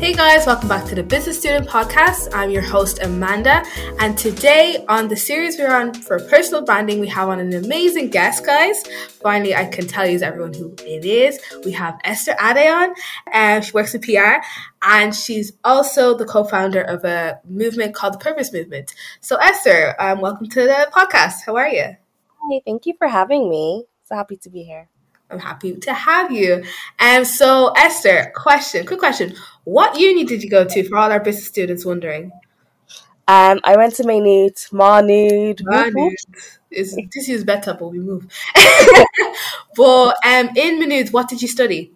Hey guys, welcome back to the Business Student Podcast. I'm your host, Amanda, and today on the series we're on for personal branding, we have on an amazing guest, guys. Finally, I can tell you everyone who it is. We have Esther Adeon, and she works in PR, and she's also the co-founder of a movement called the Purpose Movement. So, Esther, um, welcome to the podcast. How are you? Hi, thank you for having me. So happy to be here. I'm happy to have you. And so, Esther, question, quick question. What uni did you go to for all our business students wondering? Um, I went to Maynooth, Maynooth. Maynooth. Is, this is better, but we move. but um, in Maynooth, what did you study?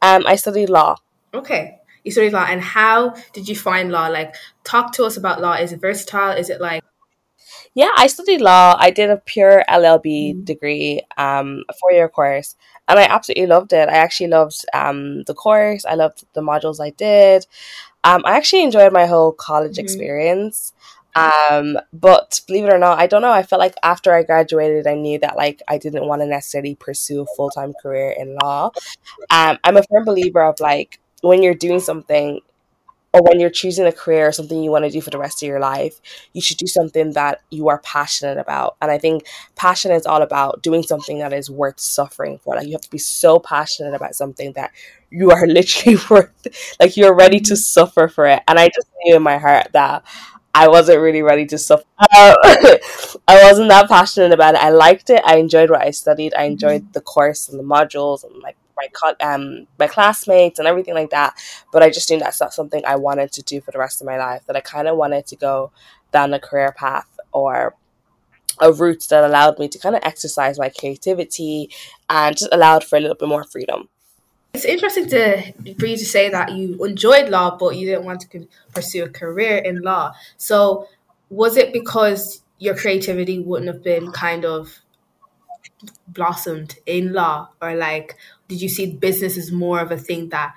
Um, I studied law. Okay. You studied law. And how did you find law? Like, talk to us about law. Is it versatile? Is it like yeah, I studied law. I did a pure LLB mm-hmm. degree, um, a four year course, and I absolutely loved it. I actually loved um, the course. I loved the modules I did. Um, I actually enjoyed my whole college mm-hmm. experience. Um, but believe it or not, I don't know. I felt like after I graduated, I knew that like I didn't want to necessarily pursue a full time career in law. Um, I'm a firm believer of like when you're doing something, or when you're choosing a career or something you want to do for the rest of your life, you should do something that you are passionate about. And I think passion is all about doing something that is worth suffering for. Like you have to be so passionate about something that you are literally worth like you're ready to suffer for it. And I just knew in my heart that I wasn't really ready to suffer. Uh, I wasn't that passionate about it. I liked it. I enjoyed what I studied. I enjoyed the course and the modules and like my um my classmates and everything like that. But I just knew that's not something I wanted to do for the rest of my life. That I kind of wanted to go down a career path or a route that allowed me to kind of exercise my creativity and just allowed for a little bit more freedom. It's interesting to for you to say that you enjoyed law, but you didn't want to pursue a career in law. So, was it because your creativity wouldn't have been kind of blossomed in law, or like did you see business as more of a thing that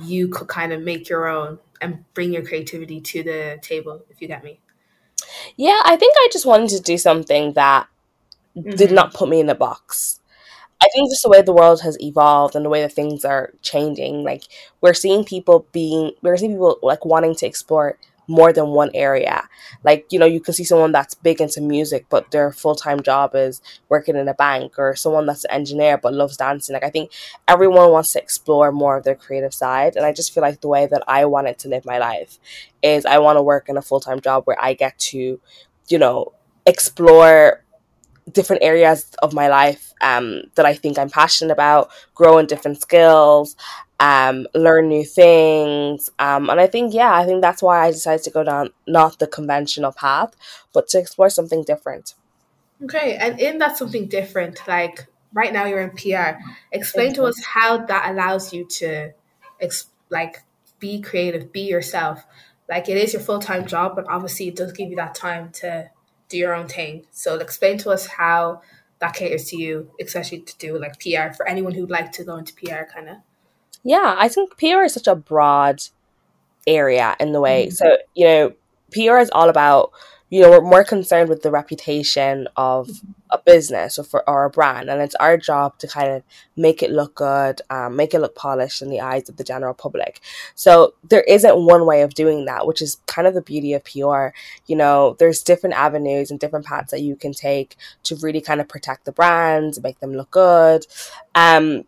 you could kind of make your own and bring your creativity to the table, if you get me? Yeah, I think I just wanted to do something that mm-hmm. did not put me in a box. I think just the way the world has evolved and the way that things are changing, like we're seeing people being, we're seeing people like wanting to explore more than one area. Like, you know, you can see someone that's big into music, but their full time job is working in a bank, or someone that's an engineer but loves dancing. Like, I think everyone wants to explore more of their creative side. And I just feel like the way that I wanted to live my life is I want to work in a full time job where I get to, you know, explore different areas of my life um, that I think I'm passionate about, grow in different skills, um, learn new things. Um, and I think, yeah, I think that's why I decided to go down not the conventional path, but to explore something different. Okay. And in that something different, like right now you're in PR, explain to us how that allows you to, ex- like, be creative, be yourself. Like, it is your full time job, but obviously it does give you that time to do your own thing. So, explain to us how that caters to you, especially to do like PR for anyone who'd like to go into PR kind of. Yeah, I think PR is such a broad area in the way. Mm-hmm. So, you know, PR is all about, you know, we're more concerned with the reputation of a business or, for, or a brand. And it's our job to kind of make it look good, um, make it look polished in the eyes of the general public. So there isn't one way of doing that, which is kind of the beauty of PR. You know, there's different avenues and different paths that you can take to really kind of protect the brands, make them look good. Um,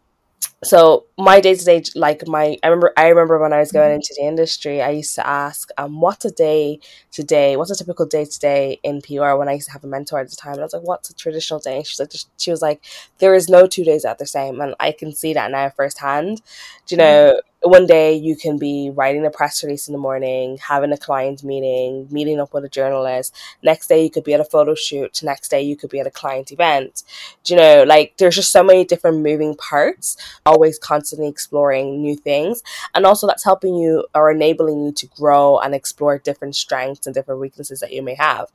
so my day to day like my i remember i remember when i was going mm-hmm. into the industry i used to ask um what's a day today? What's a typical day today in pr when i used to have a mentor at the time and i was like what's a traditional day? And she's like she was like there is no two days that the same and i can see that now firsthand. Do you know mm-hmm one day you can be writing a press release in the morning, having a client meeting, meeting up with a journalist. Next day you could be at a photo shoot. Next day you could be at a client event. Do you know, like there's just so many different moving parts, always constantly exploring new things. And also that's helping you or enabling you to grow and explore different strengths and different weaknesses that you may have.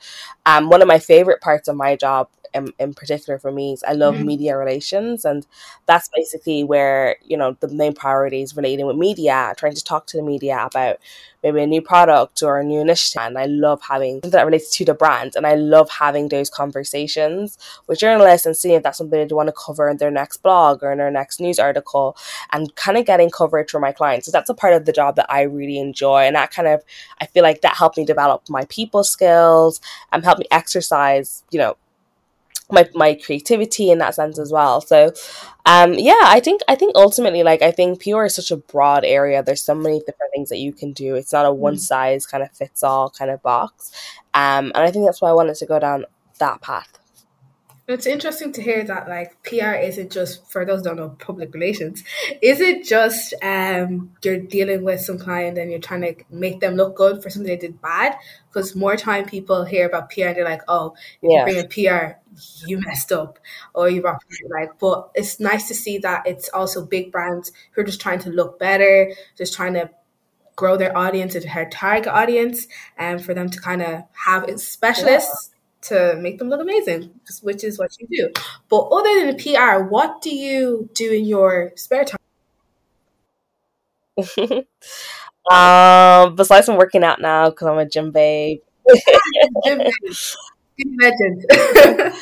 Um, one of my favorite parts of my job in, in particular for me is I love mm-hmm. media relations and that's basically where, you know, the main priority is relating with media, trying to talk to the media about maybe a new product or a new initiative. And I love having something that relates to the brand. And I love having those conversations with journalists and seeing if that's something they want to cover in their next blog or in their next news article and kind of getting coverage for my clients. So that's a part of the job that I really enjoy. And that kind of, I feel like that helped me develop my people skills and help me exercise, you know, my my creativity in that sense as well. So um yeah, I think I think ultimately like I think PR is such a broad area. There's so many different things that you can do. It's not a one mm. size kind of fits all kind of box. Um and I think that's why I wanted to go down that path. It's interesting to hear that like PR isn't just for those don't know public relations. Is it just um you're dealing with some client and you're trying to make them look good for something they did bad? Because more time people hear about PR and they're like, oh, if yeah. you bring in PR, you messed up or you brought like. But it's nice to see that it's also big brands who are just trying to look better, just trying to grow their audience and their target audience, and for them to kind of have specialists. Yeah to make them look amazing, which is what you do. But other than the PR, what do you do in your spare time? um, besides from working out now because I'm a gym babe. gym legend.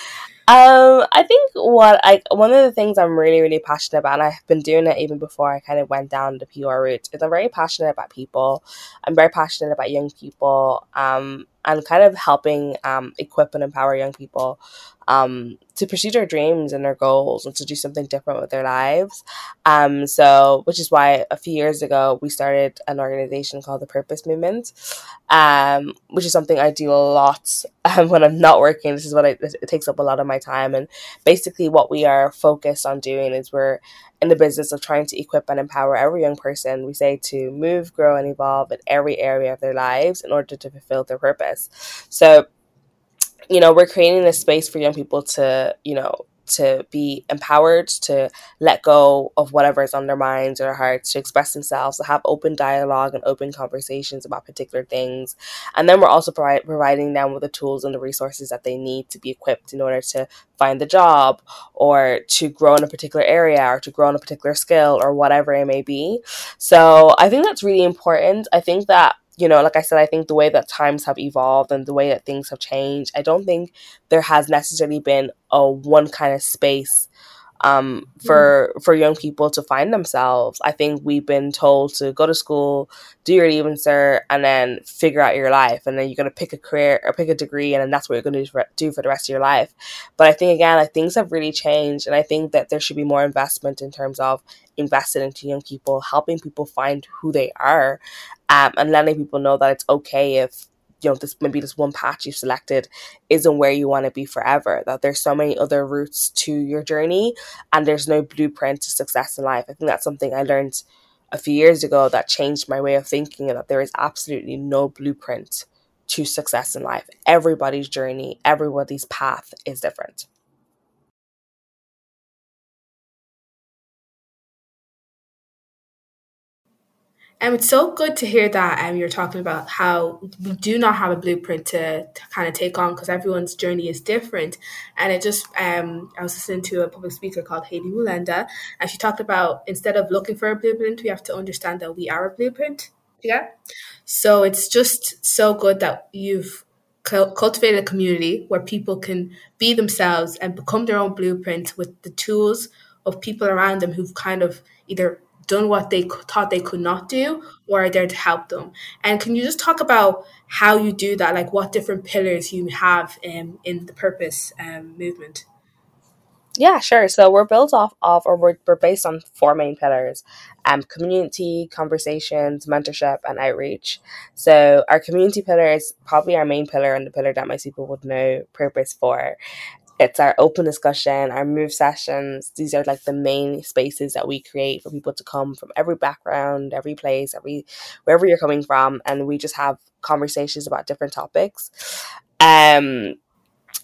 Um, I think what I one of the things I'm really really passionate about, and I've been doing it even before I kind of went down the PR route, is I'm very passionate about people. I'm very passionate about young people. Um, and kind of helping um, equip and empower young people um, to pursue their dreams and their goals and to do something different with their lives. Um, so, which is why a few years ago we started an organization called the Purpose Movement, um, which is something I do a lot um, when I'm not working. This is what I, it takes up a lot of my time. And basically, what we are focused on doing is we're in the business of trying to equip and empower every young person, we say to move, grow, and evolve in every area of their lives in order to fulfill their purpose. So, you know, we're creating a space for young people to, you know, to be empowered to let go of whatever is on their minds or their hearts, to express themselves, to have open dialogue and open conversations about particular things. And then we're also providing them with the tools and the resources that they need to be equipped in order to find the job or to grow in a particular area or to grow in a particular skill or whatever it may be. So I think that's really important. I think that you know, like I said, I think the way that times have evolved and the way that things have changed, I don't think there has necessarily been a one kind of space um, for for young people to find themselves. I think we've been told to go to school, do your leaving cert, and then figure out your life, and then you're gonna pick a career or pick a degree, and then that's what you're gonna do for, do for the rest of your life. But I think again, like things have really changed, and I think that there should be more investment in terms of invested into young people, helping people find who they are, um, and letting people know that it's okay if you know this maybe this one path you've selected isn't where you want to be forever that there's so many other routes to your journey and there's no blueprint to success in life. I think that's something i learned a few years ago that changed my way of thinking and that there is absolutely no blueprint to success in life. Everybody's journey everybody's path is different And it's so good to hear that um, you're talking about how we do not have a blueprint to, to kind of take on because everyone's journey is different. And it just, um, I was listening to a public speaker called Hayley Mulenda, and she talked about instead of looking for a blueprint, we have to understand that we are a blueprint. Yeah. So it's just so good that you've cultivated a community where people can be themselves and become their own blueprint with the tools of people around them who've kind of either done what they thought they could not do or are there to help them. And can you just talk about how you do that, like what different pillars you have um, in the purpose um, movement? Yeah, sure. So we're built off of, or we're, we're based on four main pillars um, community, conversations, mentorship, and outreach. So our community pillar is probably our main pillar and the pillar that most people would know purpose for it's our open discussion, our move sessions. These are like the main spaces that we create for people to come from every background, every place, every wherever you're coming from, and we just have conversations about different topics. Um,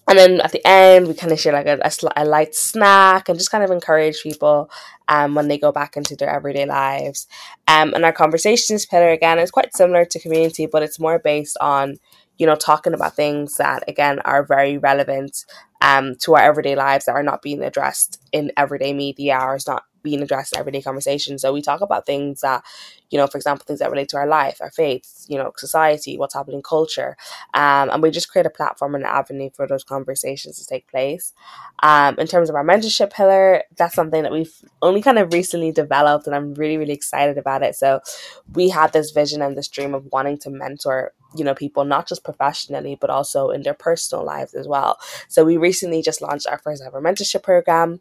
and then at the end, we kind of share like a, a, a, light snack and just kind of encourage people um, when they go back into their everyday lives. Um, and our conversations pillar again is quite similar to community, but it's more based on you know, talking about things that again are very relevant um, to our everyday lives that are not being addressed in everyday media or is not being addressed in everyday conversations. So we talk about things that, you know, for example, things that relate to our life, our faith, you know, society, what's happening in culture. Um, and we just create a platform and an avenue for those conversations to take place. Um, in terms of our mentorship pillar, that's something that we've only kind of recently developed and I'm really, really excited about it. So we had this vision and this dream of wanting to mentor you know people not just professionally but also in their personal lives as well. So we recently just launched our first ever mentorship program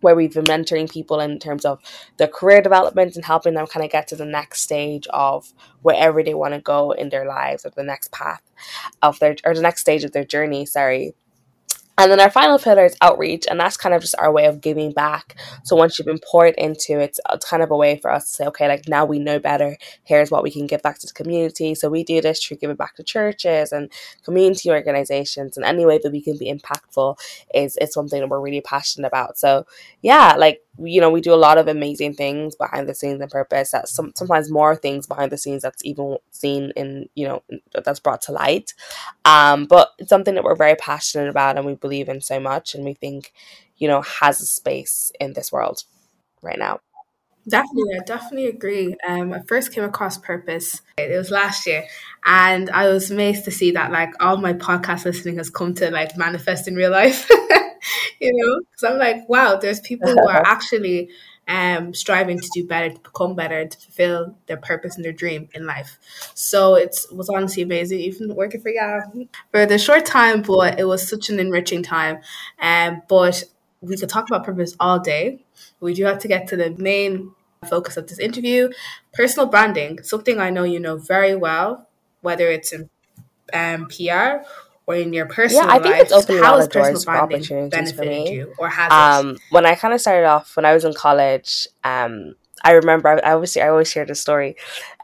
where we've been mentoring people in terms of their career development and helping them kind of get to the next stage of wherever they want to go in their lives or the next path of their or the next stage of their journey sorry and then our final pillar is outreach, and that's kind of just our way of giving back. So once you've been poured into, it's, it's kind of a way for us to say, okay, like now we know better. Here's what we can give back to the community. So we do this through giving back to churches and community organizations, and any way that we can be impactful is is something that we're really passionate about. So yeah, like you know, we do a lot of amazing things behind the scenes and purpose. That some sometimes more things behind the scenes that's even seen in you know that's brought to light. Um, but it's something that we're very passionate about and we believe in so much, and we think you know has a space in this world right now. Definitely, I definitely agree. Um, I first came across Purpose. It was last year, and I was amazed to see that like all my podcast listening has come to like manifest in real life. you know, because I'm like, wow, there's people who are actually um, striving to do better, to become better, to fulfill their purpose and their dream in life. So it was honestly amazing, even working for Yahoo for the short time, but it was such an enriching time. Um, but we could talk about purpose all day. We do have to get to the main focus of this interview personal branding, something I know you know very well, whether it's in um, PR or in your personal yeah, I think life, it's opened a lot of doors for opportunities for me. You, or has um, when I kind of started off when I was in college, um, I remember I, I always I always share the story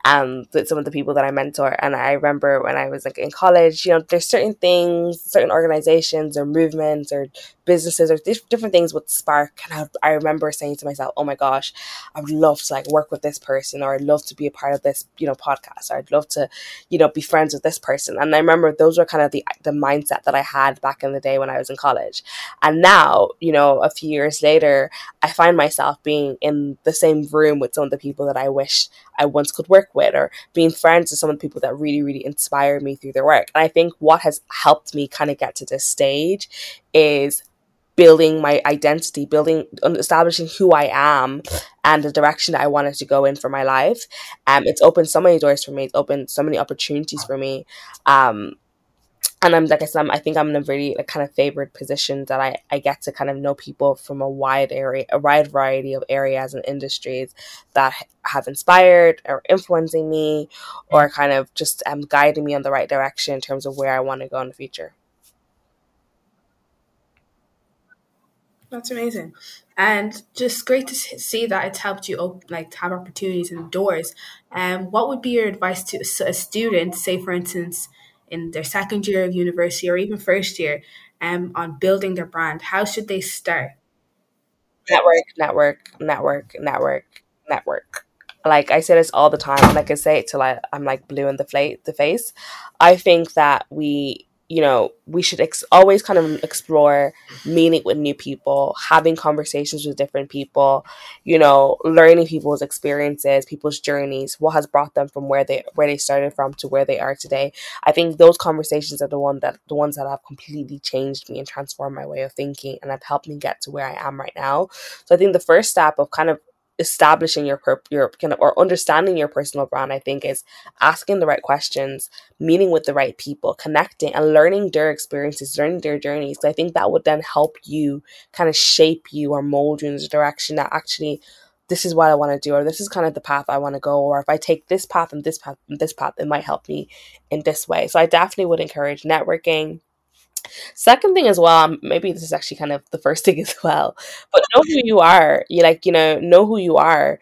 um, with some of the people that I mentor. And I remember when I was like in college, you know, there's certain things, certain organizations or movements or businesses or different things would spark. And I, I remember saying to myself, oh my gosh, I would love to like work with this person or I'd love to be a part of this, you know, podcast or I'd love to, you know, be friends with this person. And I remember those were kind of the, the mindset that I had back in the day when I was in college. And now, you know, a few years later, I find myself being in the same room with some of the people that I wish I once could work with or being friends with some of the people that really, really inspired me through their work. And I think what has helped me kind of get to this stage is building my identity, building, establishing who I am and the direction that I wanted to go in for my life. Um, it's opened so many doors for me. It's opened so many opportunities for me. Um, and I'm like I said, I'm, I think I'm in a really like, kind of favored position that I, I get to kind of know people from a wide area, a wide variety of areas and industries that have inspired or influencing me, or kind of just um, guiding me on the right direction in terms of where I want to go in the future. That's amazing, and just great to see that it's helped you open, like have opportunities and doors. And um, what would be your advice to a student, say for instance? In their second year of university or even first year um, on building their brand? How should they start? Network, network, network, network, network. Like I say this all the time, and I can say it till I, I'm like blue in the, fla- the face. I think that we you know, we should ex- always kind of explore meeting with new people, having conversations with different people, you know, learning people's experiences, people's journeys, what has brought them from where they where they started from to where they are today. I think those conversations are the one that the ones that have completely changed me and transformed my way of thinking and have helped me get to where I am right now. So I think the first step of kind of establishing your your kind of or understanding your personal brand i think is asking the right questions meeting with the right people connecting and learning their experiences learning their journeys. So i think that would then help you kind of shape you or mold you in the direction that actually this is what i want to do or this is kind of the path i want to go or if i take this path and this path and this path it might help me in this way. So i definitely would encourage networking Second thing as well, um, maybe this is actually kind of the first thing as well, but know who you are. You like, you know, know who you are.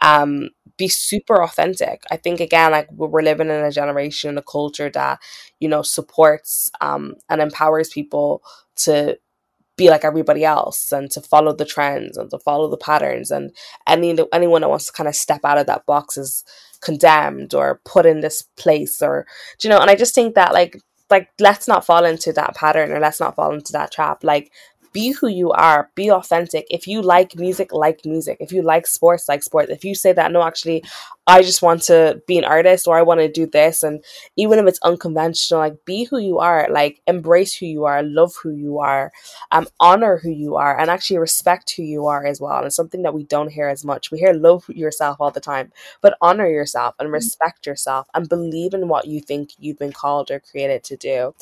Um, be super authentic. I think again, like we're living in a generation, a culture that, you know, supports um and empowers people to be like everybody else and to follow the trends and to follow the patterns and any anyone that wants to kind of step out of that box is condemned or put in this place or you know and i just think that like like let's not fall into that pattern or let's not fall into that trap. Like be who you are. Be authentic. If you like music like music. If you like sports like sports. If you say that no actually I just want to be an artist or I want to do this. And even if it's unconventional, like be who you are, like embrace who you are, love who you are, um, honor who you are, and actually respect who you are as well. And it's something that we don't hear as much. We hear love yourself all the time, but honor yourself and respect yourself and believe in what you think you've been called or created to do.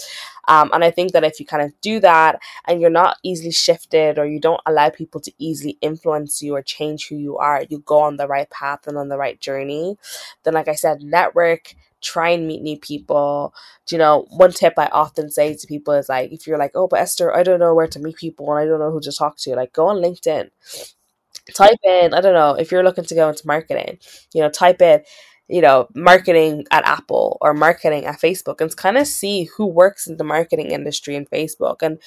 Um, and I think that if you kind of do that and you're not easily shifted or you don't allow people to easily influence you or change who you are, you go on the right path and on the right journey journey, then like I said, network, try and meet new people. You know, one tip I often say to people is like, if you're like, oh, but Esther, I don't know where to meet people and I don't know who to talk to, like go on LinkedIn. Type in, I don't know, if you're looking to go into marketing, you know, type in, you know, marketing at Apple or marketing at Facebook and kind of see who works in the marketing industry in Facebook and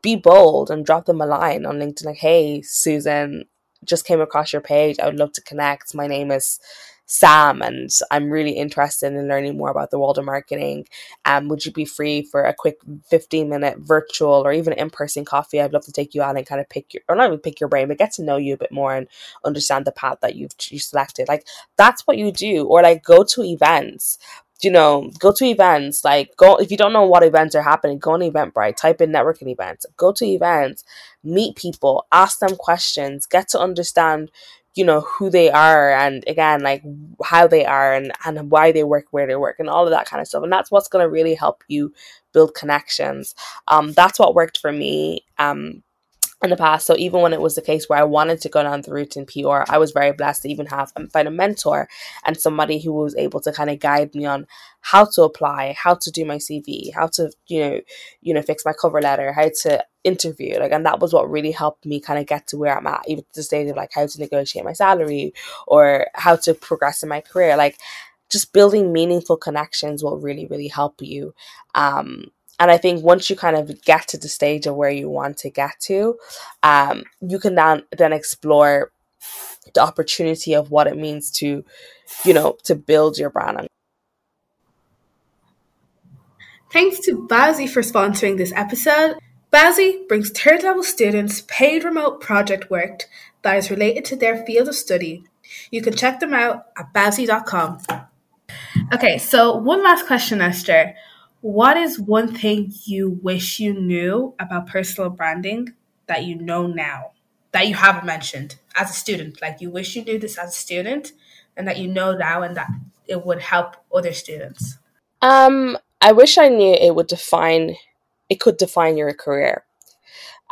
be bold and drop them a line on LinkedIn like, hey, Susan, just came across your page. I would love to connect. My name is Sam, and I'm really interested in learning more about the world of marketing. Um, would you be free for a quick 15 minute virtual or even in person coffee? I'd love to take you out and kind of pick your, or not even pick your brain, but get to know you a bit more and understand the path that you've you selected. Like that's what you do, or like go to events you know, go to events. Like, go if you don't know what events are happening, go on Eventbrite, type in networking events, go to events, meet people, ask them questions, get to understand, you know who they are and again like how they are and and why they work where they work and all of that kind of stuff and that's what's going to really help you build connections um that's what worked for me um in the past. So even when it was the case where I wanted to go down the route in PR, I was very blessed to even have and find a mentor and somebody who was able to kind of guide me on how to apply, how to do my CV, how to you know you know fix my cover letter, how to interview. Like, and that was what really helped me kind of get to where I'm at, even to the stage of like how to negotiate my salary or how to progress in my career. Like, just building meaningful connections will really really help you um and I think once you kind of get to the stage of where you want to get to, um, you can then then explore the opportunity of what it means to, you know, to build your brand. Thanks to Bowsy for sponsoring this episode. Bowsy brings third level students paid remote project work that is related to their field of study. You can check them out at bowsy.com. Okay, so one last question, Esther. What is one thing you wish you knew about personal branding that you know now that you haven't mentioned as a student? Like you wish you knew this as a student and that you know now and that it would help other students? Um, I wish I knew it would define it could define your career.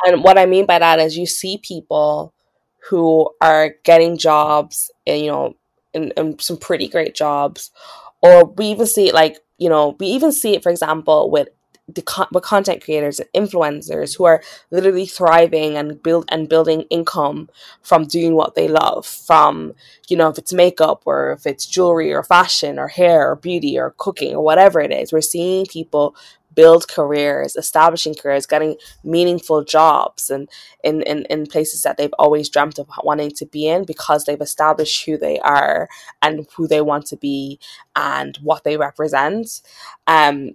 And what I mean by that is you see people who are getting jobs, and you know, in, in some pretty great jobs, or we even see like you know, we even see it, for example, with the con- with content creators and influencers who are literally thriving and build and building income from doing what they love from you know if it's makeup or if it's jewelry or fashion or hair or beauty or cooking or whatever it is. We're seeing people build careers, establishing careers, getting meaningful jobs and in, in, in places that they've always dreamt of wanting to be in because they've established who they are and who they want to be and what they represent. Um,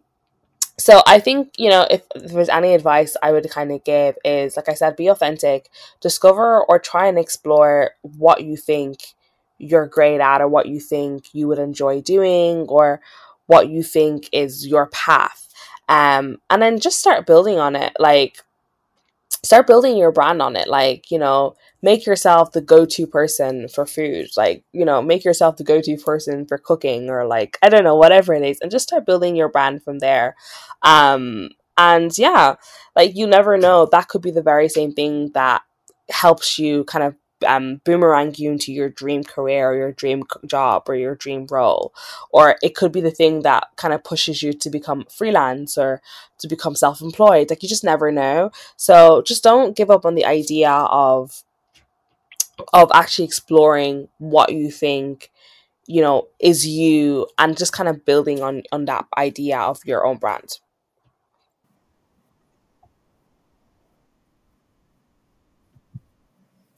so I think, you know, if, if there's any advice I would kind of give is, like I said, be authentic, discover or try and explore what you think you're great at or what you think you would enjoy doing or what you think is your path um, and then just start building on it. Like, start building your brand on it. Like, you know, make yourself the go-to person for food. Like, you know, make yourself the go-to person for cooking or like I don't know, whatever it is, and just start building your brand from there. Um, and yeah, like you never know, that could be the very same thing that helps you kind of um, boomerang you into your dream career or your dream job or your dream role. Or it could be the thing that kind of pushes you to become freelance or to become self employed. Like you just never know. So just don't give up on the idea of of actually exploring what you think you know is you and just kind of building on on that idea of your own brand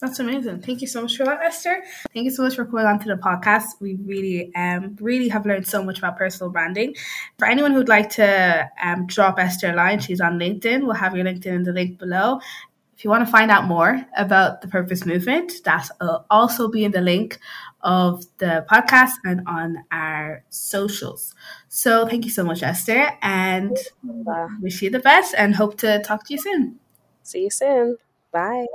That's amazing. Thank you so much for that, Esther. Thank you so much for coming on to the podcast. We really, um, really have learned so much about personal branding. For anyone who'd like to um, drop Esther a line, she's on LinkedIn. We'll have your LinkedIn in the link below. If you want to find out more about the Purpose Movement, that will also be in the link of the podcast and on our socials. So thank you so much, Esther, and wish you the best and hope to talk to you soon. See you soon. Bye.